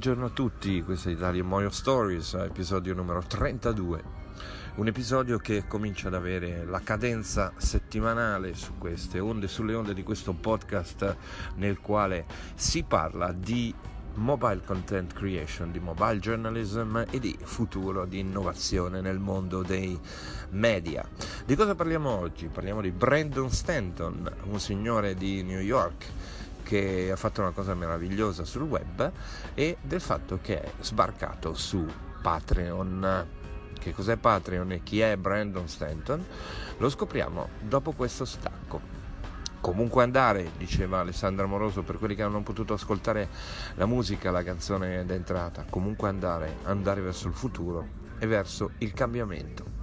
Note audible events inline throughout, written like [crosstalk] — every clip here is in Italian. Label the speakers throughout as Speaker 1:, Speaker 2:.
Speaker 1: Buongiorno a tutti, questo è Italia Moyo Stories, episodio numero 32. Un episodio che comincia ad avere la cadenza settimanale su queste onde, sulle onde di questo podcast nel quale si parla di mobile content creation, di mobile journalism e di futuro, di innovazione nel mondo dei media. Di cosa parliamo oggi? Parliamo di Brandon Stanton, un signore di New York che ha fatto una cosa meravigliosa sul web e del fatto che è sbarcato su Patreon. Che cos'è Patreon e chi è Brandon Stanton? Lo scopriamo dopo questo stacco. Comunque andare, diceva Alessandra Moroso per quelli che hanno potuto ascoltare la musica, la canzone d'entrata, comunque andare, andare verso il futuro e verso il cambiamento.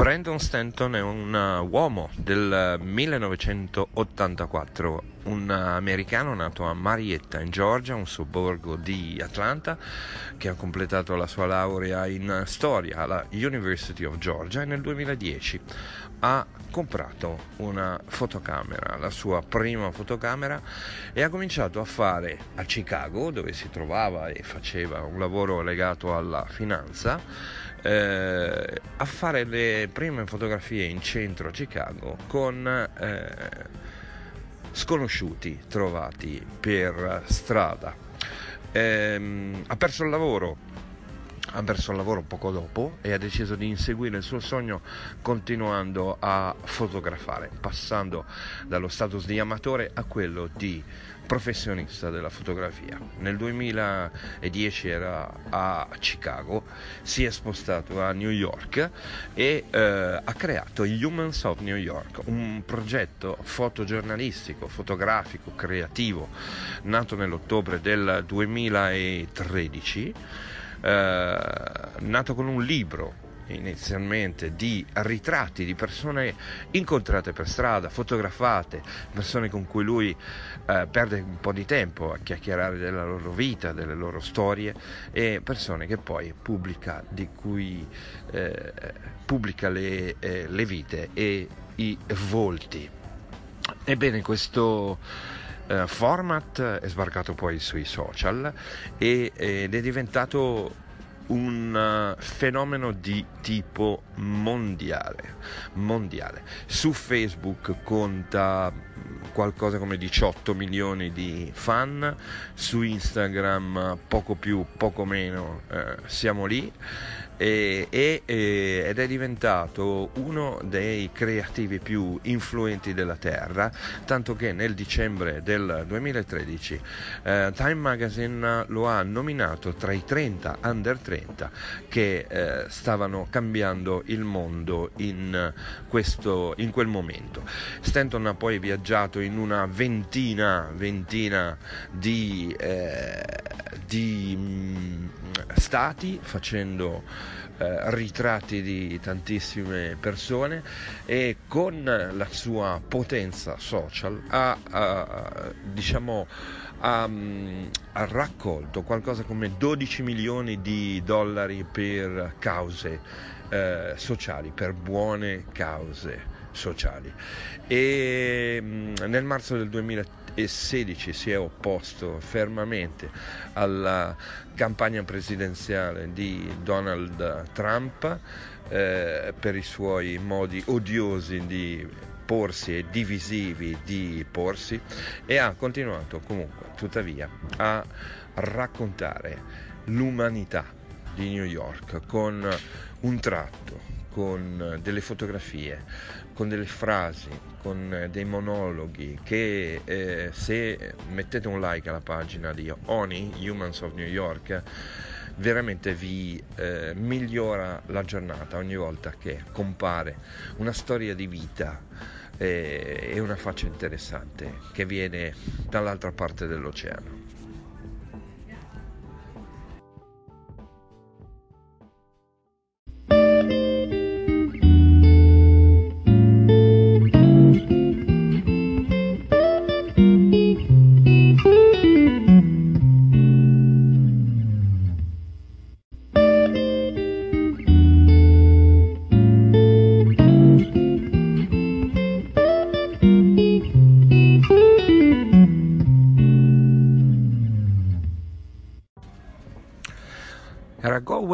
Speaker 1: Brandon Stanton è un uh, uomo del 1984, un americano nato a Marietta in Georgia, un sobborgo di Atlanta, che ha completato la sua laurea in storia alla University of Georgia nel 2010 ha comprato una fotocamera, la sua prima fotocamera e ha cominciato a fare a Chicago, dove si trovava e faceva un lavoro legato alla finanza, eh, a fare le prime fotografie in centro a Chicago con eh, sconosciuti trovati per strada. Eh, ha perso il lavoro ha perso il lavoro poco dopo e ha deciso di inseguire il suo sogno continuando a fotografare, passando dallo status di amatore a quello di professionista della fotografia. Nel 2010 era a Chicago, si è spostato a New York e eh, ha creato Humans of New York, un progetto fotogiornalistico, fotografico, creativo, nato nell'ottobre del 2013 eh, nato con un libro inizialmente di ritratti di persone incontrate per strada, fotografate, persone con cui lui eh, perde un po' di tempo a chiacchierare della loro vita, delle loro storie e persone che poi pubblica, di cui eh, pubblica le, eh, le vite e i volti. Ebbene, questo eh, format è sbarcato poi sui social e, ed è diventato un uh, fenomeno di tipo mondiale, mondiale. Su Facebook conta qualcosa come 18 milioni di fan, su Instagram poco più, poco meno, eh, siamo lì e, e, ed è diventato uno dei creativi più influenti della Terra, tanto che nel dicembre del 2013 eh, Time Magazine lo ha nominato tra i 30 under 30 che eh, stavano cambiando il mondo in, questo, in quel momento. Stanton ha poi viaggiato in una ventina, ventina di, eh, di mh, mm, stati facendo eh, ritratti di tantissime persone e con la sua potenza social ha, ha diciamo ha, ha, raccolto qualcosa come 12 milioni di dollari per cause eh, sociali, per buone cause sociali. E nel marzo del 2016 si è opposto fermamente alla campagna presidenziale di Donald Trump eh, per i suoi modi odiosi di porsi e divisivi di porsi e ha continuato comunque tuttavia a raccontare l'umanità di New York con un tratto con delle fotografie, con delle frasi, con dei monologhi che eh, se mettete un like alla pagina di ONI, Humans of New York, veramente vi eh, migliora la giornata ogni volta che compare una storia di vita eh, e una faccia interessante che viene dall'altra parte dell'oceano.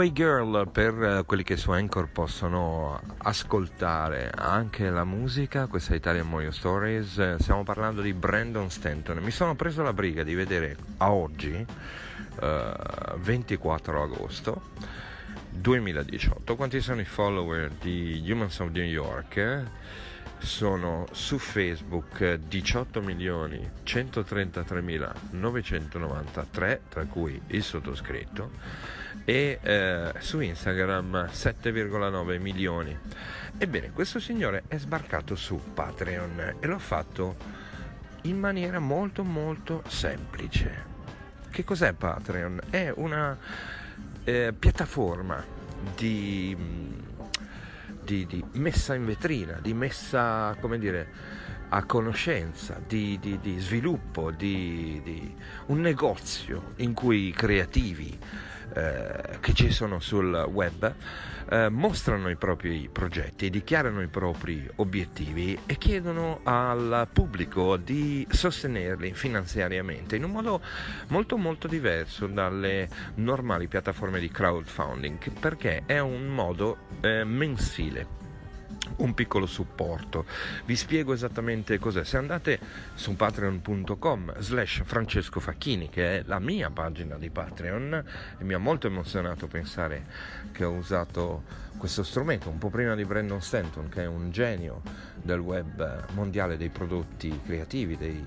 Speaker 1: Away Girl per eh, quelli che su Anchor possono ascoltare anche la musica, questa è Italian Moyo Stories, stiamo parlando di Brandon Stanton. Mi sono preso la briga di vedere a oggi, eh, 24 agosto 2018, quanti sono i follower di Humans of New York? Sono su Facebook 18 milioni 133 mila 993 tra cui il sottoscritto e eh, su Instagram 7,9 milioni ebbene questo signore è sbarcato su Patreon e l'ha fatto in maniera molto molto semplice che cos'è Patreon? è una eh, piattaforma di di, di messa in vetrina, di messa, come dire, a conoscenza, di, di, di sviluppo, di, di, un negozio in cui i creativi eh, che ci sono sul web eh, mostrano i propri progetti, dichiarano i propri obiettivi e chiedono al pubblico di sostenerli finanziariamente in un modo molto molto diverso dalle normali piattaforme di crowdfunding perché è un modo eh, mensile un piccolo supporto. Vi spiego esattamente cos'è. Se andate su patreon.com slash Francesco Facchini, che è la mia pagina di Patreon, e mi ha molto emozionato pensare che ho usato questo strumento un po' prima di Brandon Stanton, che è un genio del web mondiale dei prodotti creativi, dei,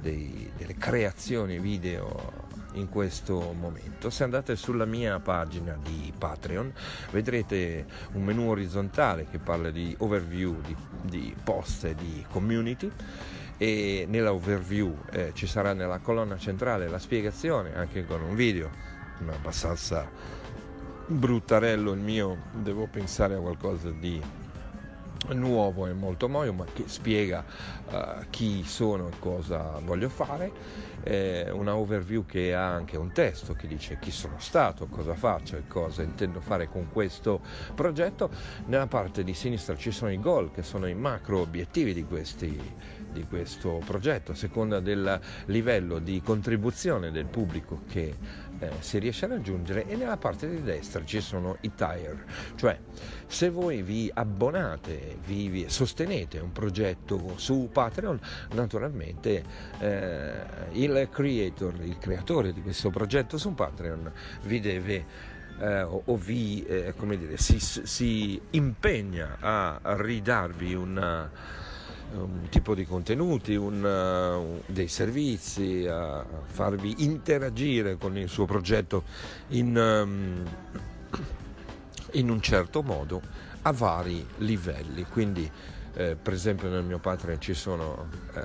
Speaker 1: dei, delle creazioni video in questo momento. Se andate sulla mia pagina di Patreon vedrete un menu orizzontale che parla di overview, di, di post e di community e nella overview eh, ci sarà nella colonna centrale la spiegazione anche con un video abbastanza bruttarello il mio devo pensare a qualcosa di nuovo e molto moio ma che spiega uh, chi sono e cosa voglio fare. Eh, una overview che ha anche un testo che dice chi sono stato, cosa faccio e cosa intendo fare con questo progetto. Nella parte di sinistra ci sono i goal che sono i macro obiettivi di questi di questo progetto, a seconda del livello di contribuzione del pubblico che eh, si riesce a raggiungere e nella parte di destra ci sono i tire, cioè se voi vi abbonate, vi, vi sostenete un progetto su Patreon, naturalmente eh, il creator, il creatore di questo progetto su Patreon vi deve eh, o, vi eh, come dire, si, si impegna a ridarvi una un tipo di contenuti, un, uh, dei servizi, a farvi interagire con il suo progetto in, um, in un certo modo a vari livelli. Quindi eh, per esempio nel mio Patreon ci sono eh,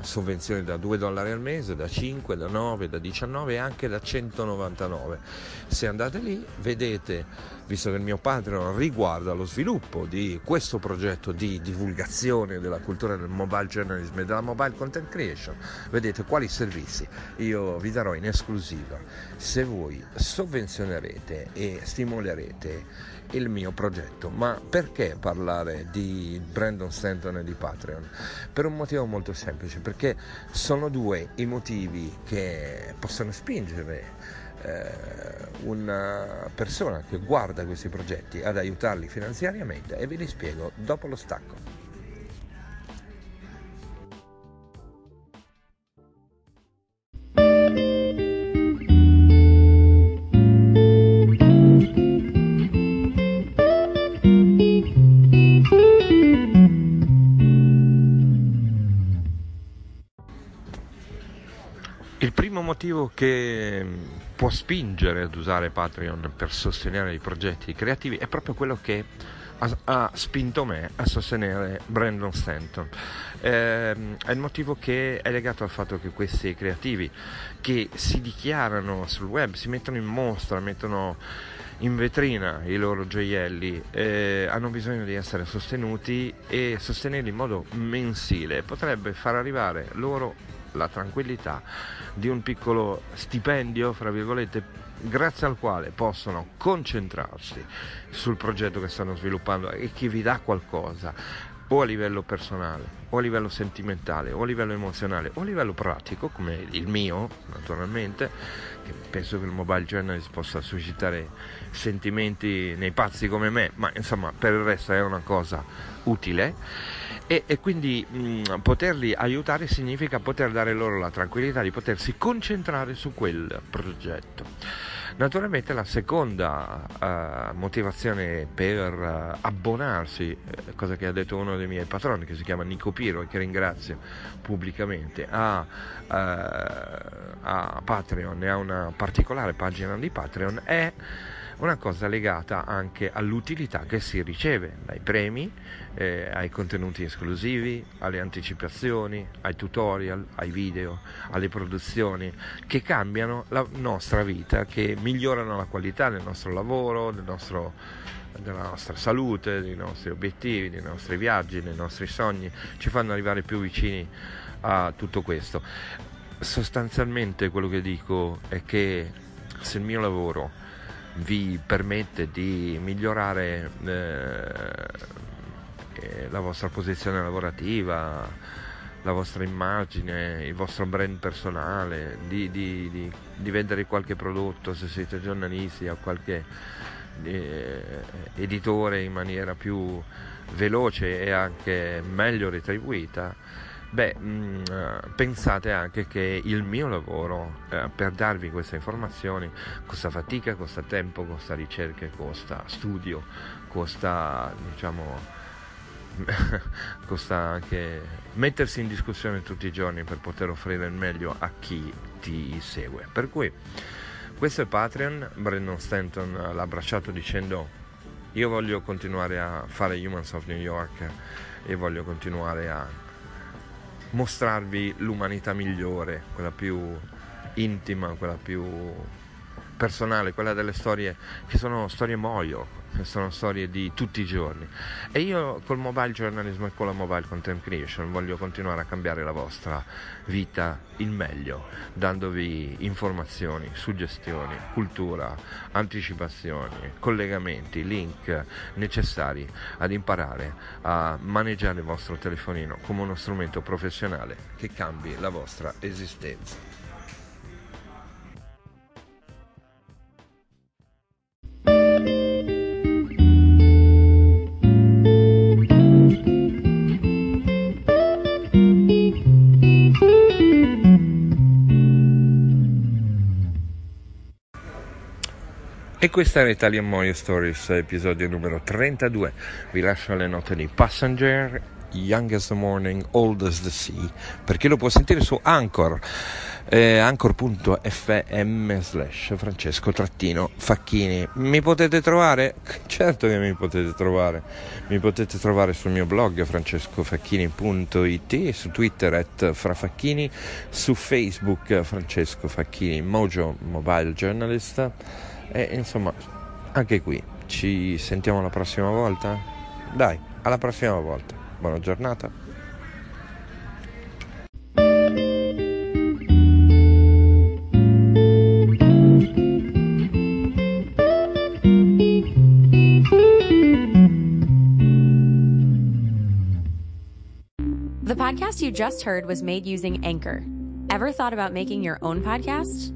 Speaker 1: sovvenzioni da 2 dollari al mese, da 5, da 9, da 19 e anche da 199. Se andate lì vedete, visto che il mio Patreon riguarda lo sviluppo di questo progetto di divulgazione della cultura del mobile journalism e della mobile content creation, vedete quali servizi io vi darò in esclusiva se voi sovvenzionerete e stimolerete il mio progetto. Ma perché parlare di Brandon Stanton di Patreon? Per un motivo molto semplice, perché sono due i motivi che possono spingere eh, una persona che guarda questi progetti ad aiutarli finanziariamente e ve li spiego dopo lo stacco. Motivo che mm, può spingere ad usare Patreon per sostenere i progetti creativi è proprio quello che ha, spinto me a sostenere Brandon Stanton. Eh, è il motivo che è legato al fatto che questi creativi che si dichiarano sul web, si mettono in mostra, mettono in vetrina i loro gioielli, eh, hanno bisogno di essere sostenuti e sostenerli in modo mensile potrebbe far arrivare loro la tranquillità di un piccolo stipendio, fra virgolette, grazie al quale possono concentrarsi sul progetto che stanno sviluppando e che vi dà qualcosa o a livello personale, o a livello sentimentale, o a livello emozionale, o a livello pratico, come il mio, naturalmente, che penso che il mobile journalist possa suscitare sentimenti nei pazzi come me, ma insomma per il resto è una cosa utile. E, e quindi mh, poterli aiutare significa poter dare loro la tranquillità di potersi concentrare su quel progetto. Naturalmente la seconda uh, motivazione per uh, abbonarsi, eh, cosa che ha detto uno dei miei patroni che si chiama Nico Piro e che ringrazio pubblicamente, a, uh, a Patreon e a una particolare pagina di Patreon è una cosa legata anche all'utilità che si riceve dai premi, eh, ai contenuti esclusivi, alle anticipazioni, ai tutorial, ai video, alle produzioni che cambiano la nostra vita, che migliorano la qualità del nostro lavoro, del nostro, della nostra salute, dei nostri obiettivi, dei nostri viaggi, dei nostri sogni, ci fanno arrivare più vicini a tutto questo. Sostanzialmente quello che dico è che se il mio lavoro vi permette di migliorare eh, eh, la vostra posizione lavorativa, la vostra immagine, il vostro brand personale, di, di, di, di vendere qualche prodotto se siete giornalisti o qualche eh, editore in maniera più veloce e anche meglio retribuita Beh, mh, mm, pensate anche che il mio lavoro eh, per darvi queste informazioni costa fatica, costa tempo, costa ricerche, costa studio, costa diciamo [laughs] costa anche mettersi in discussione tutti i giorni per poter offrire il meglio a chi ti segue. Per cui questo è Patreon, Brandon Stanton l'ha abbracciato dicendo io voglio continuare a fare Humans of New York e voglio continuare a mostrarvi l'umanità migliore, quella più intima, quella più personale, quella delle storie che sono storie moio, sono storie di tutti i giorni. E io col mobile journalism e con la mobile content creation voglio continuare a cambiare la vostra vita in meglio, dandovi informazioni, suggestioni, cultura, anticipazioni, collegamenti, link necessari ad imparare a maneggiare il vostro telefonino come uno strumento professionale che cambi la vostra esistenza. E questa era Italian Moyo Stories, episodio numero 32. Vi lascio le note di Passenger, Young as the Morning, Old as the Sea, perché lo può sentire su Anchor, eh, anchor.fm slash Francesco trattino Facchini. Mi potete trovare? Certo che mi potete trovare. Mi potete trovare sul mio blog francescofacchini.it, su Twitter at frafacchini, su Facebook Francesco Facchini, Mojo Mobile Journalist e insomma, anche qui ci sentiamo la prossima volta? Dai, alla prossima volta. Buona giornata.
Speaker 2: The podcast you just heard was made using Anchor. Ever thought about making your own podcast?